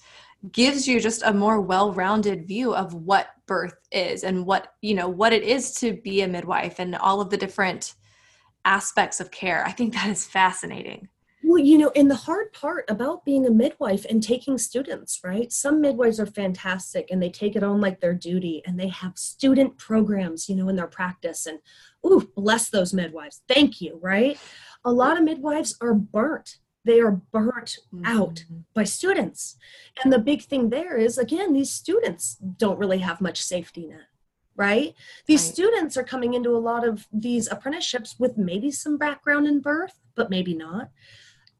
gives you just a more well-rounded view of what birth is and what you know what it is to be a midwife and all of the different aspects of care i think that is fascinating
well, you know, and the hard part about being a midwife and taking students, right? Some midwives are fantastic and they take it on like their duty and they have student programs, you know, in their practice. And, ooh, bless those midwives. Thank you, right? A lot of midwives are burnt. They are burnt mm-hmm. out by students. And the big thing there is, again, these students don't really have much safety net right? These right. students are coming into a lot of these apprenticeships with maybe some background in birth, but maybe not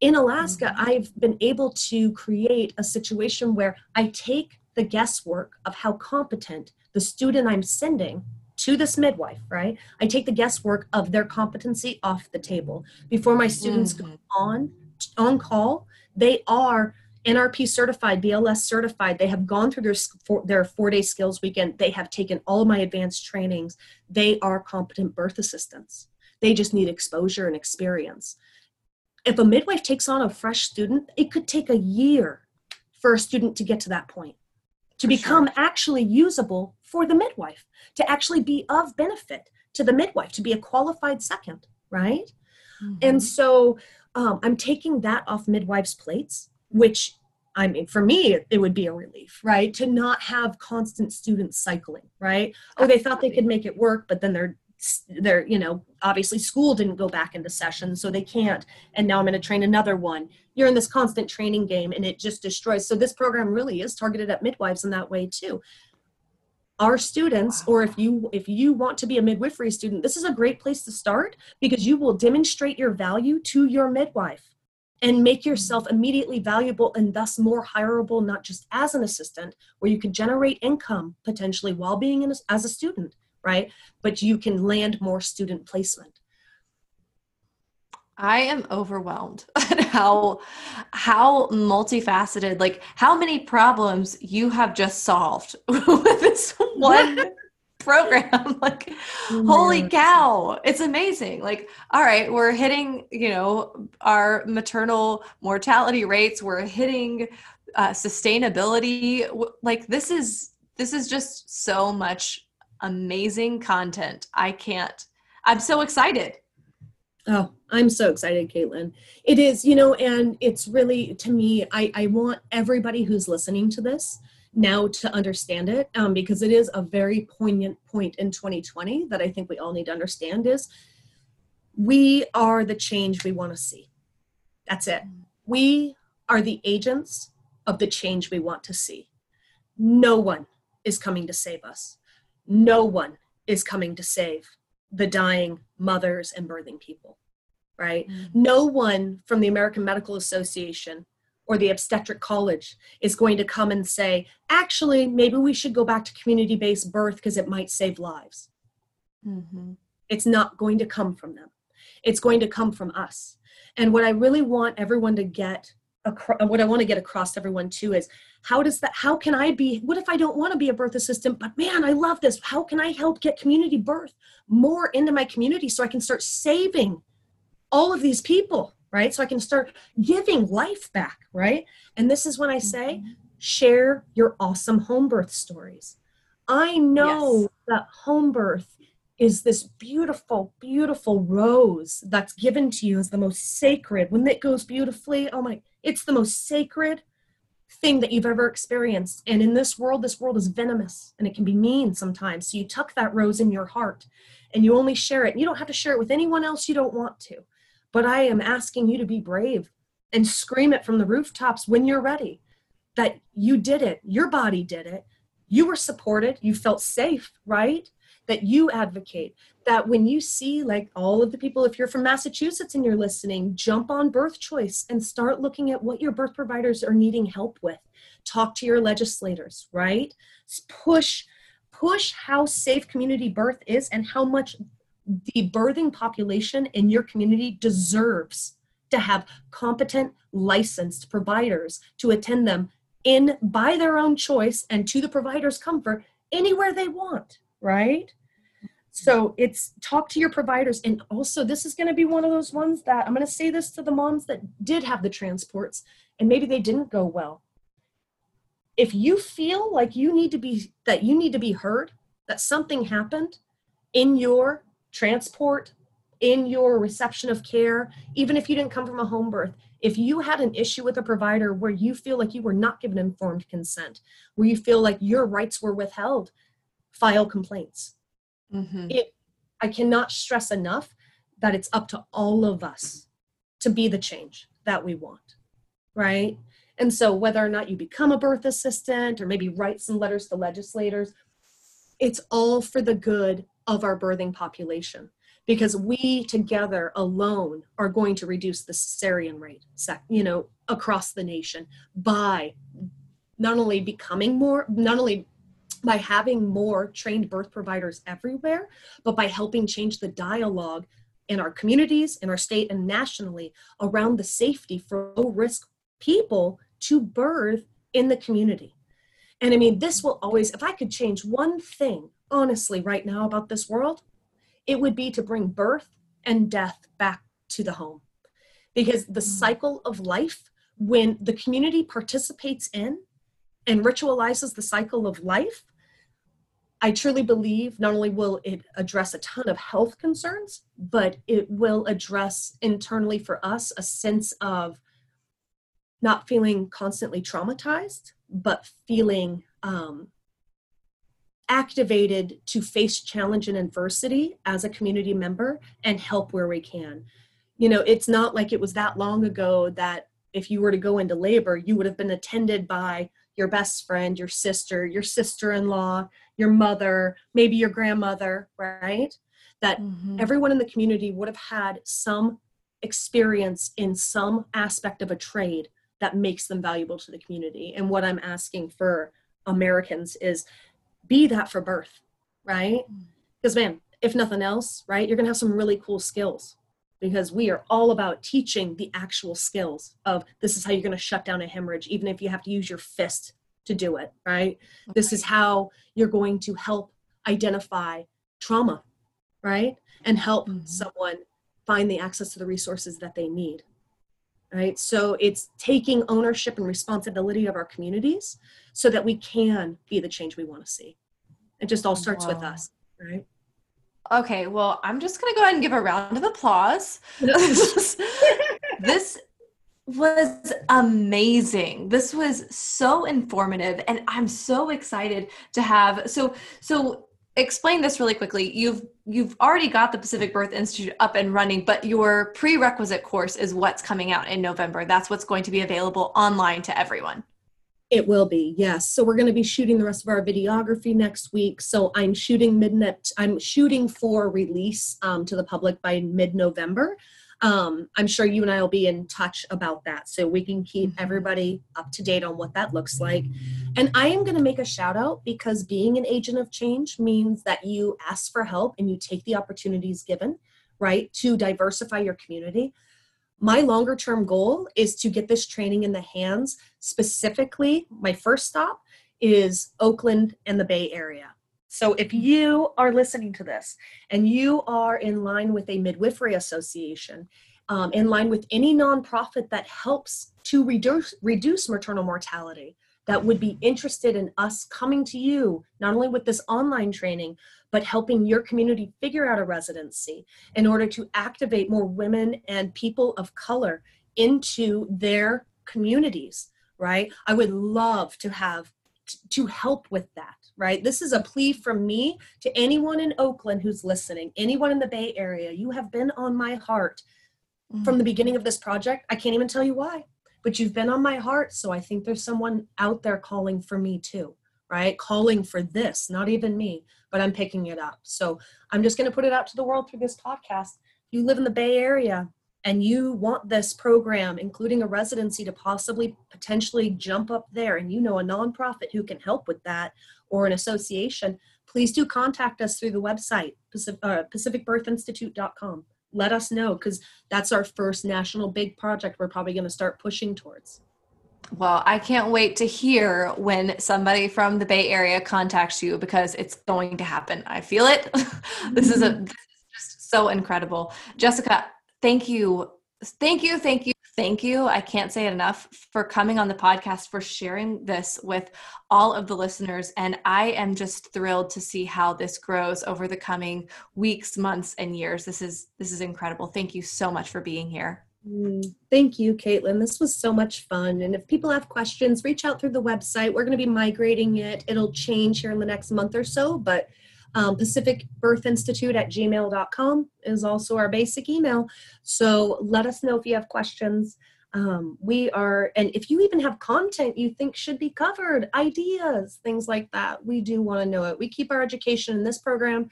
in Alaska, mm-hmm. I've been able to create a situation where I take the guesswork of how competent the student I'm sending to this midwife, right? I take the guesswork of their competency off the table. Before my students mm-hmm. go on on call, they are NRP certified, BLS certified. They have gone through their four, their four day skills weekend. They have taken all my advanced trainings. They are competent birth assistants. They just need exposure and experience if a midwife takes on a fresh student, it could take a year for a student to get to that point, to for become sure. actually usable for the midwife, to actually be of benefit to the midwife, to be a qualified second, right? Mm-hmm. And so um, I'm taking that off midwives' plates, which I mean, for me, it would be a relief, right? To not have constant students cycling, right? Oh, they thought they could make it work, but then they're they're you know obviously school didn't go back into session so they can't and now i'm going to train another one you're in this constant training game and it just destroys so this program really is targeted at midwives in that way too our students or if you if you want to be a midwifery student this is a great place to start because you will demonstrate your value to your midwife and make hmm. yourself immediately valuable and thus more hireable not just as an assistant where you can generate income potentially while being in a, as a student right? But you can land more student placement.
I am overwhelmed at how how multifaceted, like how many problems you have just solved with this one program. like, holy cow, it's amazing. Like, all right, we're hitting, you know, our maternal mortality rates. We're hitting uh, sustainability. Like, this is this is just so much amazing content. I can't, I'm so excited.
Oh, I'm so excited, Caitlin. It is, you know, and it's really, to me, I, I want everybody who's listening to this now to understand it um, because it is a very poignant point in 2020 that I think we all need to understand is we are the change we want to see. That's it. We are the agents of the change we want to see. No one is coming to save us no one is coming to save the dying mothers and birthing people, right? Mm-hmm. No one from the American Medical Association or the obstetric college is going to come and say, actually, maybe we should go back to community based birth because it might save lives. Mm-hmm. It's not going to come from them, it's going to come from us. And what I really want everyone to get what I want to get across to everyone too is how does that how can I be what if I don't want to be a birth assistant but man I love this how can I help get community birth more into my community so I can start saving all of these people right so I can start giving life back right and this is when I say mm-hmm. share your awesome home birth stories I know yes. that home birth is this beautiful, beautiful rose that's given to you as the most sacred. When it goes beautifully, oh my, it's the most sacred thing that you've ever experienced. And in this world, this world is venomous and it can be mean sometimes. So you tuck that rose in your heart and you only share it. You don't have to share it with anyone else you don't want to. But I am asking you to be brave and scream it from the rooftops when you're ready that you did it, your body did it, you were supported, you felt safe, right? That you advocate that when you see like all of the people if you're from massachusetts and you're listening jump on birth choice and start looking at what your birth providers are needing help with. Talk to your legislators right? Push push how safe community birth is and how much the birthing population in your community deserves to have competent licensed providers to attend them in by their own choice and to the provider's comfort anywhere they want right so it's talk to your providers. And also, this is going to be one of those ones that I'm going to say this to the moms that did have the transports and maybe they didn't go well. If you feel like you need to be, that you need to be heard, that something happened in your transport, in your reception of care, even if you didn't come from a home birth, if you had an issue with a provider where you feel like you were not given informed consent, where you feel like your rights were withheld, file complaints Mm-hmm. It, I cannot stress enough that it's up to all of us to be the change that we want, right? And so, whether or not you become a birth assistant or maybe write some letters to legislators, it's all for the good of our birthing population because we together alone are going to reduce the cesarean rate, you know, across the nation by not only becoming more, not only by having more trained birth providers everywhere, but by helping change the dialogue in our communities, in our state, and nationally around the safety for low risk people to birth in the community. And I mean, this will always, if I could change one thing, honestly, right now about this world, it would be to bring birth and death back to the home. Because the mm. cycle of life, when the community participates in and ritualizes the cycle of life, I truly believe not only will it address a ton of health concerns, but it will address internally for us a sense of not feeling constantly traumatized, but feeling um, activated to face challenge and adversity as a community member and help where we can. You know, it's not like it was that long ago that if you were to go into labor, you would have been attended by your best friend, your sister, your sister in law, your mother, maybe your grandmother, right? That mm-hmm. everyone in the community would have had some experience in some aspect of a trade that makes them valuable to the community. And what I'm asking for Americans is be that for birth, right? Because, mm. man, if nothing else, right, you're going to have some really cool skills because we are all about teaching the actual skills of this is how you're going to shut down a hemorrhage, even if you have to use your fist to do it, right? Okay. This is how you're going to help identify trauma, right? And help mm-hmm. someone find the access to the resources that they need. Right? So it's taking ownership and responsibility of our communities so that we can be the change we want to see. It just all starts wow. with us, right?
Okay, well, I'm just going to go ahead and give a round of applause. this was amazing. This was so informative and I'm so excited to have so so explain this really quickly. You've you've already got the Pacific Birth Institute up and running, but your prerequisite course is what's coming out in November. That's what's going to be available online to everyone.
It will be, yes. So we're going to be shooting the rest of our videography next week. So I'm shooting midnight. I'm shooting for release um, to the public by mid-November um, I'm sure you and I will be in touch about that so we can keep mm-hmm. everybody up to date on what that looks like. And I am going to make a shout out because being an agent of change means that you ask for help and you take the opportunities given, right, to diversify your community. My longer term goal is to get this training in the hands specifically. My first stop is oakland and the bay area. So if you are listening to this and you are in line with a midwifery association um, in line with any nonprofit that helps to reduce reduce maternal mortality that would be interested in us coming to you not only with this online training but helping your community figure out a residency in order to activate more women and people of color into their communities right? I would love to have to help with that right? This is a plea from me to anyone in oakland who's listening anyone in the bay area. You have been on my heart mm-hmm. from the beginning of this project. I can't even tell you why but you've been on my heart so i think there's someone out there calling for me too right calling for this not even me but I'm picking it up. So I'm just going to put it out to the world through this podcast. You live in the Bay Area and you want this program, including a residency, to possibly potentially jump up there, and you know a nonprofit who can help with that or an association, please do contact us through the website, Pacific, uh, pacificbirthinstitute.com. Let us know because that's our first national big project we're probably going to start pushing towards.
Well, I can't wait to hear when somebody from the Bay Area contacts you because it's going to happen. I feel it. this is a this is just so incredible. Jessica, thank you. Thank you, thank you, thank you. I can't say it enough for coming on the podcast for sharing this with all of the listeners and I am just thrilled to see how this grows over the coming weeks, months and years. This is this is incredible. Thank you so much for being here.
Mm, thank you, Caitlin. This was so much fun. And if people have questions, reach out through the website. We're going to be migrating it. It'll change here in the next month or so, but um, Pacific Birth Institute at gmail.com is also our basic email. So let us know if you have questions. Um, we are, and if you even have content you think should be covered, ideas, things like that, we do want to know it. We keep our education in this program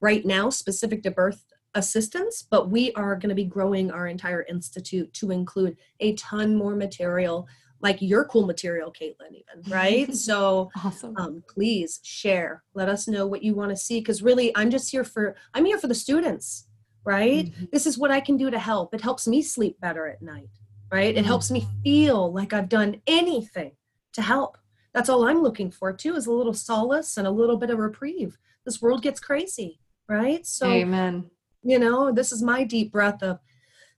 right now specific to birth assistance, but we are going to be growing our entire institute to include a ton more material, like your cool material, Caitlin, even, right? so awesome. Um, please share. Let us know what you want to see. Because really, I'm just here for, I'm here for the students, right? Mm-hmm. This is what I can do to help. It helps me sleep better at night, right? It mm-hmm. helps me feel like I've done anything to help. That's all I'm looking for too, is a little solace and a little bit of reprieve. This world gets crazy, right?
So, Amen
you know, this is my deep breath of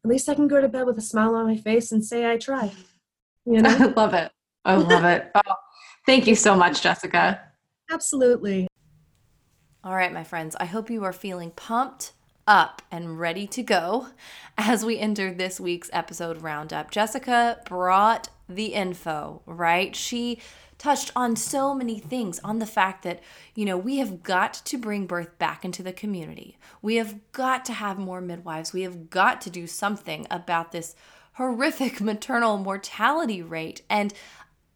at least I can go to bed with a smile on my face and say I tried.
You know? I love it. I love it. Oh, thank you so much, Jessica.
Absolutely.
All right, my friends, I hope you are feeling pumped up and ready to go as we enter this week's episode roundup. Jessica brought the info, right? She touched on so many things on the fact that, you know, we have got to bring birth back into the community. We have got to have more midwives. We have got to do something about this horrific maternal mortality rate. And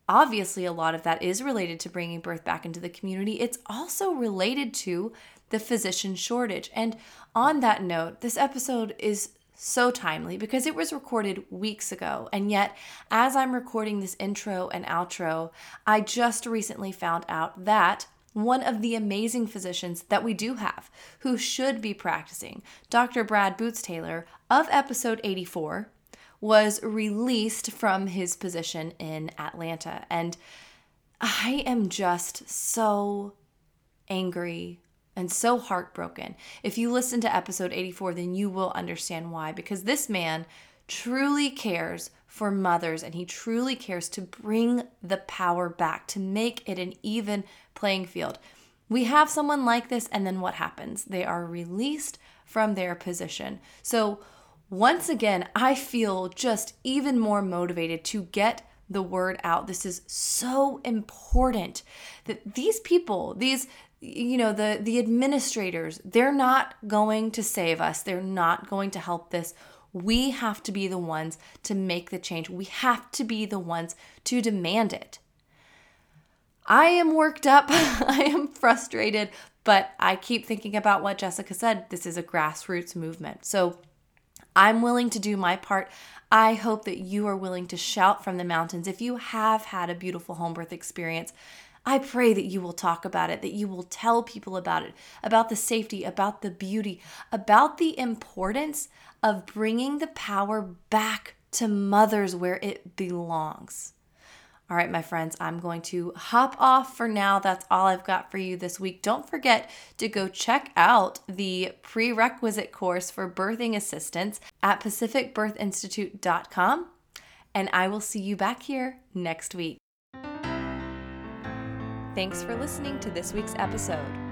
obviously, a lot of that is related to bringing birth back into the community. It's also related to the physician shortage. And on that note, this episode is so timely because it was recorded weeks ago. And yet, as I'm recording this intro and outro, I just recently found out that one of the amazing physicians that we do have who should be practicing, Dr. Brad Bootstaylor of episode 84, was released from his position in Atlanta. And I am just so angry and so heartbroken. If you listen to episode 84, then you will understand why, because this man truly cares for mothers and he truly cares to bring the power back, to make it an even playing field. We have someone like this, and then what happens? They are released from their position. So, once again, I feel just even more motivated to get the word out. This is so important that these people, these you know the the administrators they're not going to save us. They're not going to help this. We have to be the ones to make the change. We have to be the ones to demand it. I am worked up. I am frustrated but i keep thinking about what jessica said. This is a grassroots movement. So i'm willing to do my part I hope that you are willing to shout from the mountains if you have had a beautiful home birth experience I pray that you will talk about it, that you will tell people about it, about the safety, about the beauty, about the importance of bringing the power back to mothers where it belongs. All right, my friends, I'm going to hop off for now. That's all I've got for you this week. Don't forget to go check out the prerequisite course for birthing assistance at pacificbirthinstitute.com. And I will see you back here next week. Thanks for listening to this week's episode.